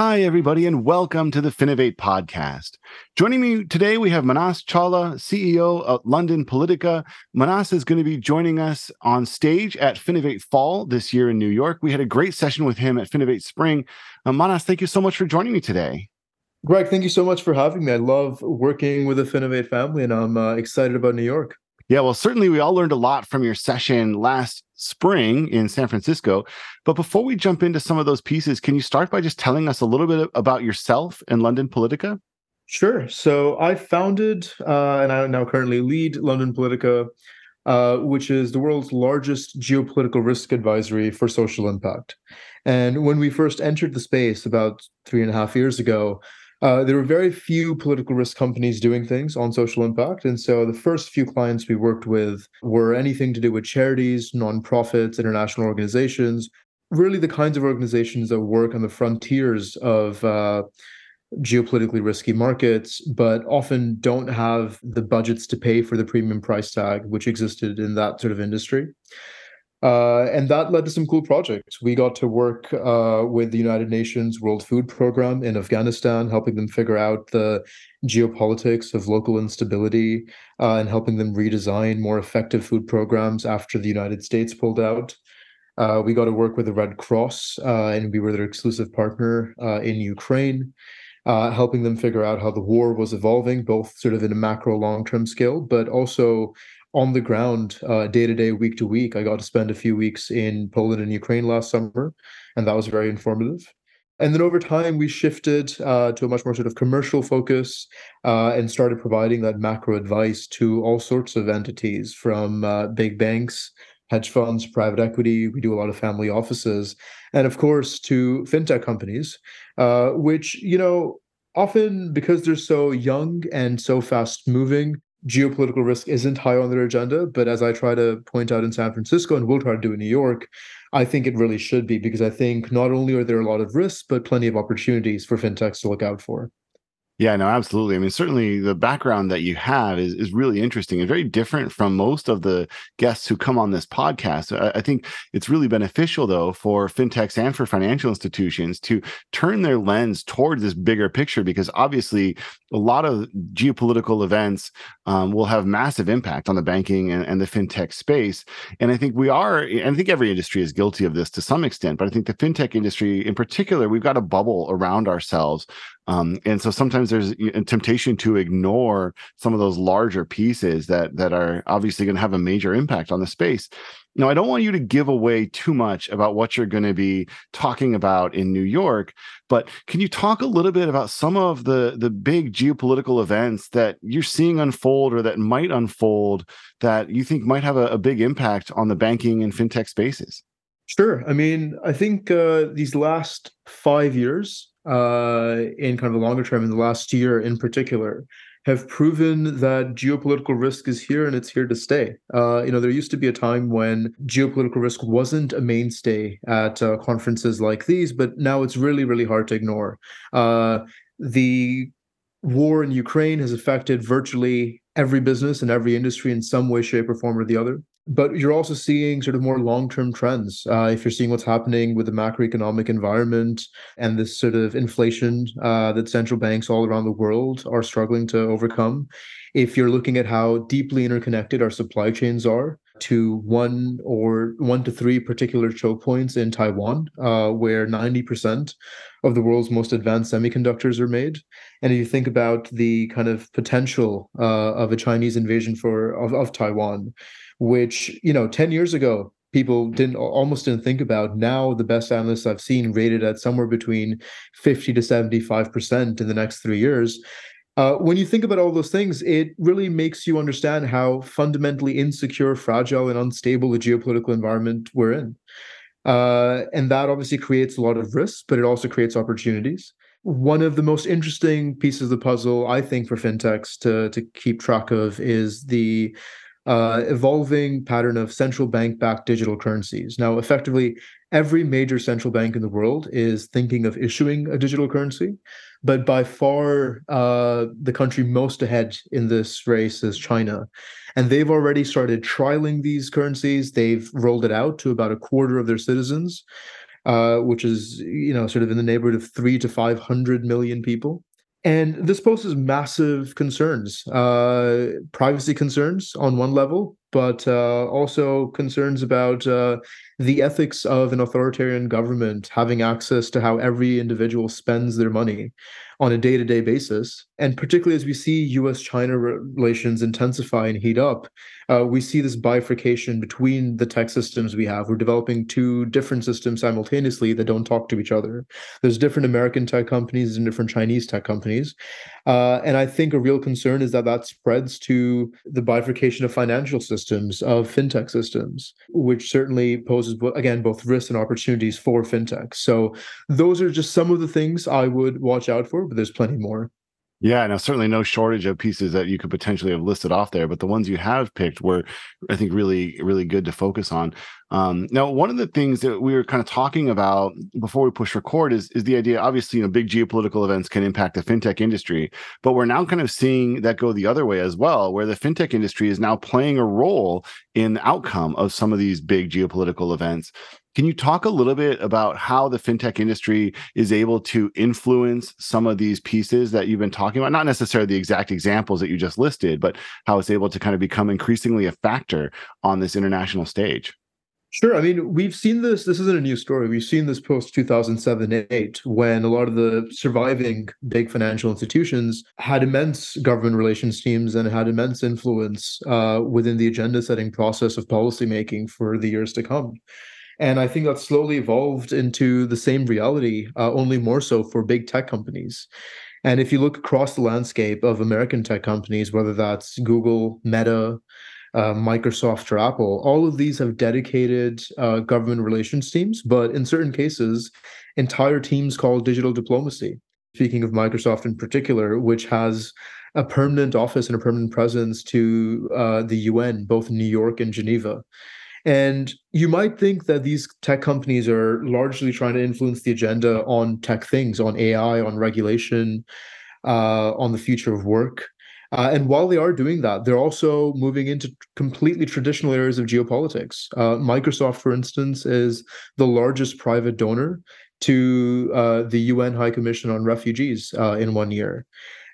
Hi, everybody, and welcome to the Finovate podcast. Joining me today, we have Manas Chawla, CEO of London Politica. Manas is going to be joining us on stage at Finovate Fall this year in New York. We had a great session with him at Finovate Spring. Uh, Manas, thank you so much for joining me today. Greg, thank you so much for having me. I love working with the Finovate family, and I'm uh, excited about New York. Yeah, well, certainly we all learned a lot from your session last spring in San Francisco. But before we jump into some of those pieces, can you start by just telling us a little bit about yourself and London Politica? Sure. So I founded uh, and I now currently lead London Politica, uh, which is the world's largest geopolitical risk advisory for social impact. And when we first entered the space about three and a half years ago, uh, there were very few political risk companies doing things on social impact. And so the first few clients we worked with were anything to do with charities, nonprofits, international organizations, really the kinds of organizations that work on the frontiers of uh, geopolitically risky markets, but often don't have the budgets to pay for the premium price tag, which existed in that sort of industry. Uh, and that led to some cool projects. We got to work uh, with the United Nations World Food Program in Afghanistan, helping them figure out the geopolitics of local instability uh, and helping them redesign more effective food programs after the United States pulled out. Uh, we got to work with the Red Cross, uh, and we were their exclusive partner uh, in Ukraine. helping them figure out how the war was evolving, both sort of in a macro long term scale, but also on the ground, day to day, week to week. I got to spend a few weeks in Poland and Ukraine last summer, and that was very informative. And then over time, we shifted uh, to a much more sort of commercial focus uh, and started providing that macro advice to all sorts of entities from uh, big banks, hedge funds, private equity. We do a lot of family offices, and of course, to fintech companies, uh, which, you know, often because they're so young and so fast moving, geopolitical risk isn't high on their agenda. But as I try to point out in San Francisco and will try to do in New York, I think it really should be because I think not only are there a lot of risks, but plenty of opportunities for fintechs to look out for. Yeah, no, absolutely. I mean, certainly the background that you have is, is really interesting and very different from most of the guests who come on this podcast. I, I, think it's really beneficial, though, for fintechs and for financial institutions to turn their lens toward this bigger picture because obviously a lot of geopolitical events um, will have massive impact on the banking and, and the fintech space. And I think we are, and I think every industry is guilty of this to some extent, but I think the fintech industry in particular, we've got a bubble around ourselves um, and so sometimes there's a temptation to ignore some of those larger pieces that that are obviously going to have a major impact on the space. Now, I don't want you to give away too much about what you're going to be talking about in New York, but can you talk a little bit about some of the the big geopolitical events that you're seeing unfold or that might unfold that you think might have a, a big impact on the banking and fintech spaces? Sure. I mean, I think uh, these last five years uh, in kind of the longer term, in the last year in particular, have proven that geopolitical risk is here and it's here to stay. Uh, you know, there used to be a time when geopolitical risk wasn't a mainstay at uh, conferences like these, but now it's really, really hard to ignore. Uh, the war in Ukraine has affected virtually every business and every industry in some way, shape, or form or the other but you're also seeing sort of more long-term trends. Uh, if you're seeing what's happening with the macroeconomic environment and this sort of inflation uh, that central banks all around the world are struggling to overcome, if you're looking at how deeply interconnected our supply chains are to one or one to three particular choke points in Taiwan, uh, where 90% of the world's most advanced semiconductors are made. And if you think about the kind of potential uh, of a Chinese invasion for of, of Taiwan, which you know 10 years ago people didn't almost didn't think about. Now the best analysts i've seen rated at somewhere between 50 to 75 percent in the next three years. Uh, when you think about all those things it really makes you understand how fundamentally insecure fragile and unstable the geopolitical environment we're in. Uh, and that obviously creates a lot of risks but it also creates opportunities. One of the most interesting pieces of the puzzle i think for fintechs to, to keep track of is the uh, evolving pattern of central bank backed digital currencies. Now, effectively, every major central bank in the world is thinking of issuing a digital currency, but by far uh, the country most ahead in this race is China. And they've already started trialing these currencies. They've rolled it out to about a quarter of their citizens, uh, which is, you know, sort of in the neighborhood of three to 500 million people. And this poses massive concerns, uh, privacy concerns on one level, but uh, also concerns about uh, the ethics of an authoritarian government having access to how every individual spends their money on a day-to-day basis. And particularly as we see us-china relations intensify and heat up uh, we see this bifurcation between the tech systems we have. We're developing two different systems simultaneously that don't talk to each other. There's different american tech companies and different chinese tech companies. Uh, and i think a real concern is that that spreads to the bifurcation of financial systems of fintech systems which certainly poses again both risks and opportunities for fintech so those are just some of the things i would watch out for but there's plenty more. Yeah, now certainly no shortage of pieces that you could potentially have listed off there, but the ones you have picked were, I think, really, really good to focus on. Um, now, one of the things that we were kind of talking about before we push record is is the idea. Obviously, you know, big geopolitical events can impact the fintech industry, but we're now kind of seeing that go the other way as well, where the fintech industry is now playing a role in the outcome of some of these big geopolitical events. Can you talk a little bit about how the fintech industry is able to influence some of these pieces that you've been talking about? Not necessarily the exact examples that you just listed, but how it's able to kind of become increasingly a factor on this international stage. Sure. I mean, we've seen this. This isn't a new story. We've seen this post 2007 8 when a lot of the surviving big financial institutions had immense government relations teams and had immense influence uh, within the agenda setting process of policymaking for the years to come. And I think that slowly evolved into the same reality, uh, only more so for big tech companies. And if you look across the landscape of American tech companies, whether that's Google, Meta, uh, Microsoft, or Apple, all of these have dedicated uh, government relations teams, but in certain cases, entire teams called digital diplomacy. Speaking of Microsoft in particular, which has a permanent office and a permanent presence to uh, the UN, both in New York and Geneva. And you might think that these tech companies are largely trying to influence the agenda on tech things, on AI, on regulation, uh, on the future of work. Uh, and while they are doing that, they're also moving into completely traditional areas of geopolitics. Uh, Microsoft, for instance, is the largest private donor to uh, the UN High Commission on Refugees uh, in one year.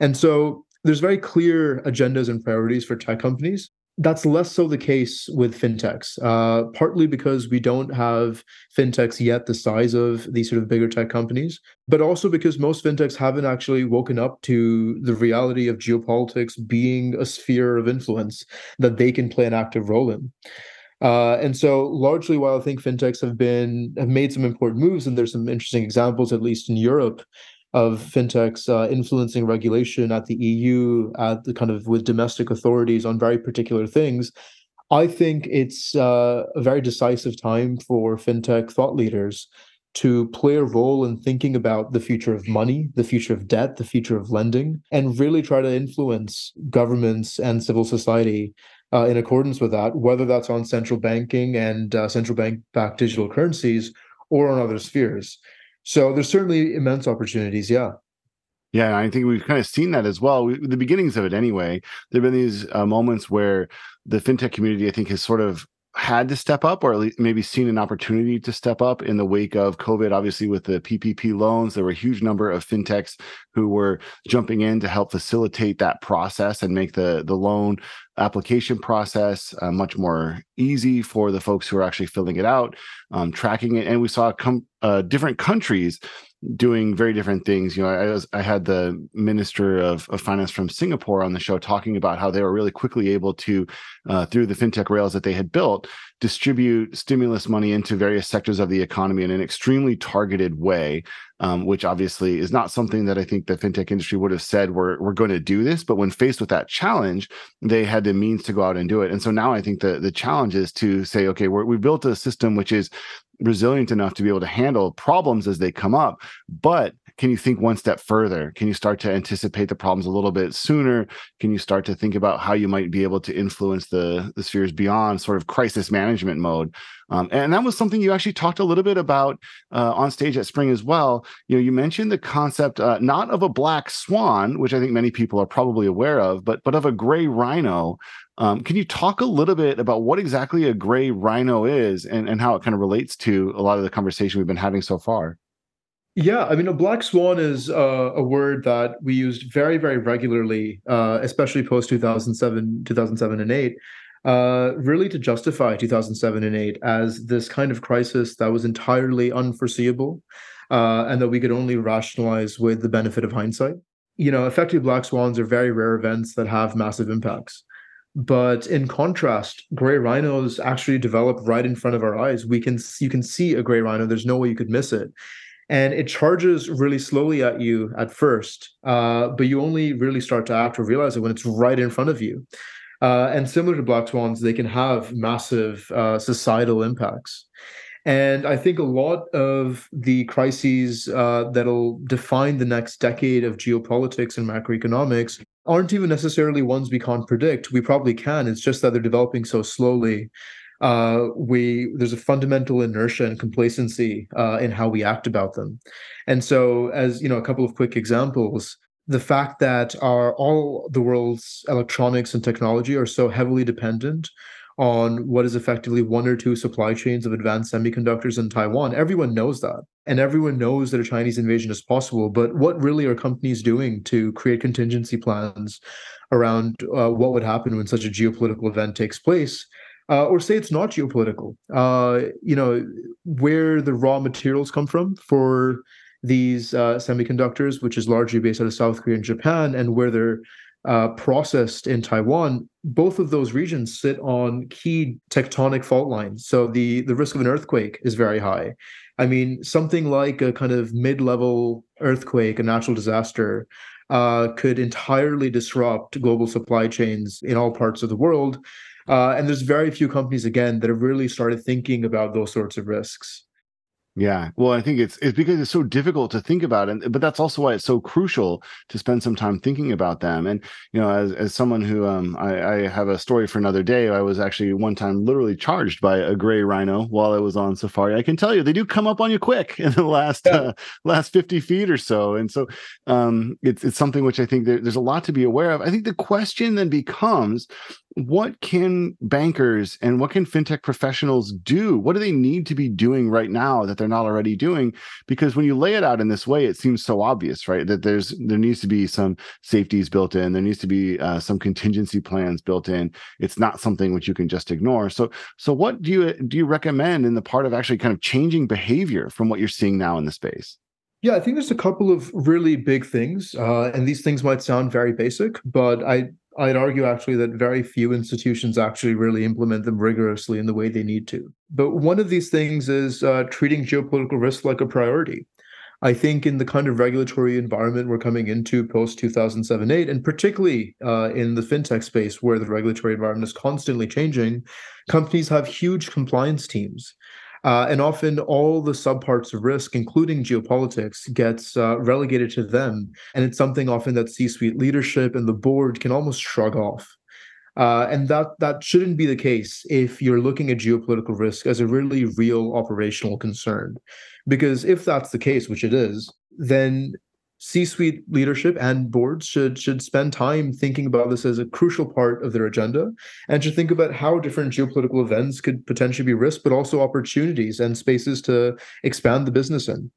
And so there's very clear agendas and priorities for tech companies that's less so the case with fintechs, uh, partly because we don't have fintechs yet the size of these sort of bigger tech companies, but also because most fintechs haven't actually woken up to the reality of geopolitics being a sphere of influence that they can play an active role in. Uh, and so, largely, while I think fintechs have been have made some important moves, and there's some interesting examples, at least in Europe, of fintechs uh, influencing regulation at the EU, at the kind of with domestic authorities on very particular things. I think it's uh, a very decisive time for fintech thought leaders to play a role in thinking about the future of money, the future of debt, the future of lending, and really try to influence governments and civil society uh, in accordance with that, whether that's on central banking and uh, central bank backed digital currencies or on other spheres. So there's certainly immense opportunities. Yeah. Yeah, I think we've kind of seen that as well. We, the beginnings of it, anyway. There've been these uh, moments where the fintech community, I think, has sort of had to step up or at least maybe seen an opportunity to step up in the wake of COVID. Obviously, with the PPP loans, there were a huge number of fintechs who were jumping in to help facilitate that process and make the, the loan application process uh, much more easy for the folks who are actually filling it out, um, tracking it. And we saw com- uh, different countries doing very different things. You know, I, was, I had the minister of, of, finance from Singapore on the show talking about how they were really quickly able to, uh, through the fintech rails that they had built, distribute stimulus money into various sectors of the economy in an extremely targeted way, um, which obviously is not something that I think the fintech industry would have said we're we're going to do this. But when faced with that challenge, they had the means to go out and do it. And so now I think the the challenge is to say, okay, we have built a system which is resilient enough to be able to handle problems as they come up, but can you think one step further? Can you start to anticipate the problems a little bit sooner? Can you start to think about how you might be able to influence the, the spheres beyond sort of crisis management mode? Um, and that was something you actually talked a little bit about uh, on stage at Spring as well. You know, you mentioned the concept uh, not of a black swan, which I think many people are probably aware of, but but of a gray rhino. Um, can you talk a little bit about what exactly a gray rhino is and, and how it kind of relates to a lot of the conversation we've been having so far? Yeah, I mean, a black swan is uh, a word that we used very, very regularly, uh, especially post 2007, 2007 and 8, uh, really to justify 2007 and 8 as this kind of crisis that was entirely unforeseeable uh, and that we could only rationalize with the benefit of hindsight. You know, effective black swans are very rare events that have massive impacts. But in contrast, gray rhinos actually develop right in front of our eyes. We can you can see a gray rhino. There's no way you could miss it, and it charges really slowly at you at first. Uh, but you only really start to act or realize it when it's right in front of you. Uh, and similar to black swans, they can have massive uh, societal impacts. And I think a lot of the crises uh, that'll define the next decade of geopolitics and macroeconomics aren't even necessarily ones we can't predict. We probably can. It's just that they're developing so slowly. Uh, we there's a fundamental inertia and complacency uh, in how we act about them, and so as you know, a couple of quick examples the fact that our all the world's electronics and technology are so heavily dependent on what is effectively one or two supply chains of advanced semiconductors in Taiwan. Everyone knows that. And everyone knows that a Chinese invasion is possible. But what really are companies doing to create contingency plans around uh, what would happen when such a geopolitical event takes place? Uh, or say it's not geopolitical. Uh, you know, where the raw materials come from for these uh, semiconductors, which is largely based out of South Korea and Japan, and where they're uh, processed in Taiwan, both of those regions sit on key tectonic fault lines. So the the risk of an earthquake is very high. I mean, something like a kind of mid-level earthquake, a natural disaster, uh, could entirely disrupt global supply chains in all parts of the world. Uh, and there's very few companies, again, that have really started thinking about those sorts of risks. Yeah. Well, I think it's it's because it's so difficult to think about and but that's also why it's so crucial to spend some time thinking about them. And you know, as as someone who um I, I have a story for another day, I was actually one time literally charged by a gray rhino while I was on safari. I can tell you they do come up on you quick in the last yeah. uh, last 50 feet or so. And so um it's it's something which I think there, there's a lot to be aware of. I think the question then becomes what can bankers and what can fintech professionals do? What do they need to be doing right now that they're not already doing? Because when you lay it out in this way, it seems so obvious, right? That there's there needs to be some safeties built in, there needs to be uh, some contingency plans built in. It's not something which you can just ignore. So, so what do you do you recommend in the part of actually kind of changing behavior from what you're seeing now in the space? Yeah, I think there's a couple of really big things, uh, and these things might sound very basic, but I I'd argue actually that very few institutions actually really implement them rigorously in the way they need to. But one of these things is uh, treating geopolitical risk like a priority. I think in the kind of regulatory environment we're coming into post 2007 8, and particularly uh, in the fintech space where the regulatory environment is constantly changing, companies have huge compliance teams. Uh, and often all the subparts of risk, including geopolitics, gets uh, relegated to them. And it's something often that C-suite leadership and the board can almost shrug off. Uh, and that that shouldn't be the case if you're looking at geopolitical risk as a really real operational concern. Because if that's the case, which it is, then C-suite leadership and boards should should spend time thinking about this as a crucial part of their agenda and should think about how different geopolitical events could potentially be risks, but also opportunities and spaces to expand the business in.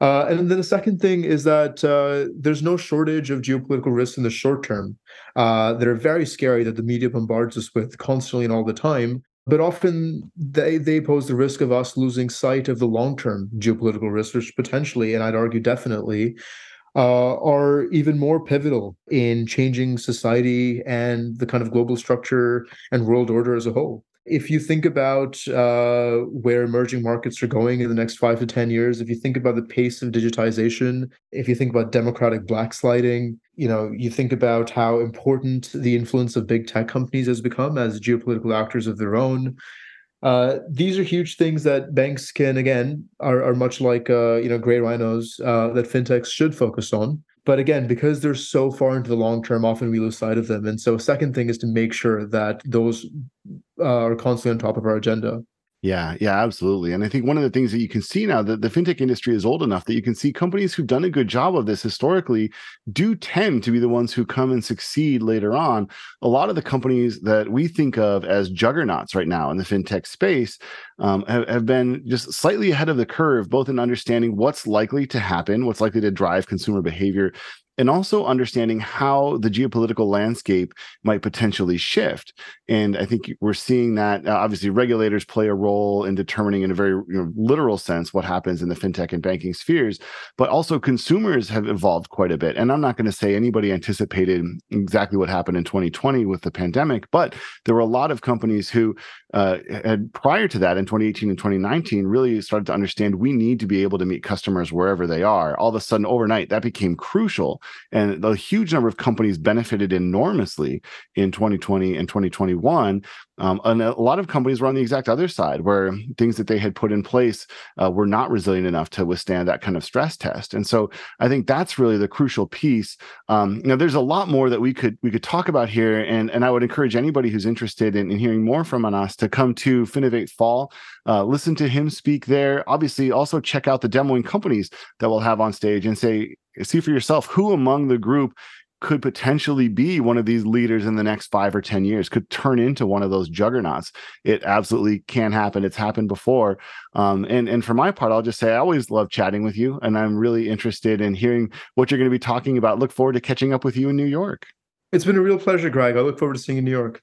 Uh, and then the second thing is that uh, there's no shortage of geopolitical risks in the short term uh, that are very scary that the media bombards us with constantly and all the time. But often they, they pose the risk of us losing sight of the long term geopolitical risks, which potentially, and I'd argue definitely, uh, are even more pivotal in changing society and the kind of global structure and world order as a whole. If you think about uh, where emerging markets are going in the next five to 10 years, if you think about the pace of digitization, if you think about democratic backsliding, you know, you think about how important the influence of big tech companies has become as geopolitical actors of their own, Uh, these are huge things that banks can again are, are much like uh, you know gray rhinos uh, that fintechs should focus on. But again, because they're so far into the long term, often we lose sight of them. And so, second thing is to make sure that those uh, are constantly on top of our agenda. Yeah, yeah, absolutely. And I think one of the things that you can see now that the fintech industry is old enough that you can see companies who've done a good job of this historically do tend to be the ones who come and succeed later on. A lot of the companies that we think of as juggernauts right now in the fintech space um, have, have been just slightly ahead of the curve, both in understanding what's likely to happen, what's likely to drive consumer behavior, and also understanding how the geopolitical landscape might potentially shift. And I think we're seeing that uh, obviously regulators play a role in determining, in a very you know, literal sense, what happens in the fintech and banking spheres. But also, consumers have evolved quite a bit. And I'm not going to say anybody anticipated exactly what happened in 2020 with the pandemic, but there were a lot of companies who uh, had prior to that in 2018 and 2019 really started to understand we need to be able to meet customers wherever they are. All of a sudden, overnight, that became crucial and a huge number of companies benefited enormously in 2020 and 2021 um, and a lot of companies were on the exact other side, where things that they had put in place uh, were not resilient enough to withstand that kind of stress test. And so I think that's really the crucial piece. Um, know, there's a lot more that we could we could talk about here, and and I would encourage anybody who's interested in, in hearing more from Manas to come to Finovate Fall, uh, listen to him speak there. Obviously, also check out the demoing companies that we'll have on stage and say see for yourself who among the group could potentially be one of these leaders in the next five or 10 years, could turn into one of those juggernauts. It absolutely can happen. It's happened before. Um, and, and for my part, I'll just say I always love chatting with you, and I'm really interested in hearing what you're going to be talking about. Look forward to catching up with you in New York. It's been a real pleasure, Greg. I look forward to seeing you in New York.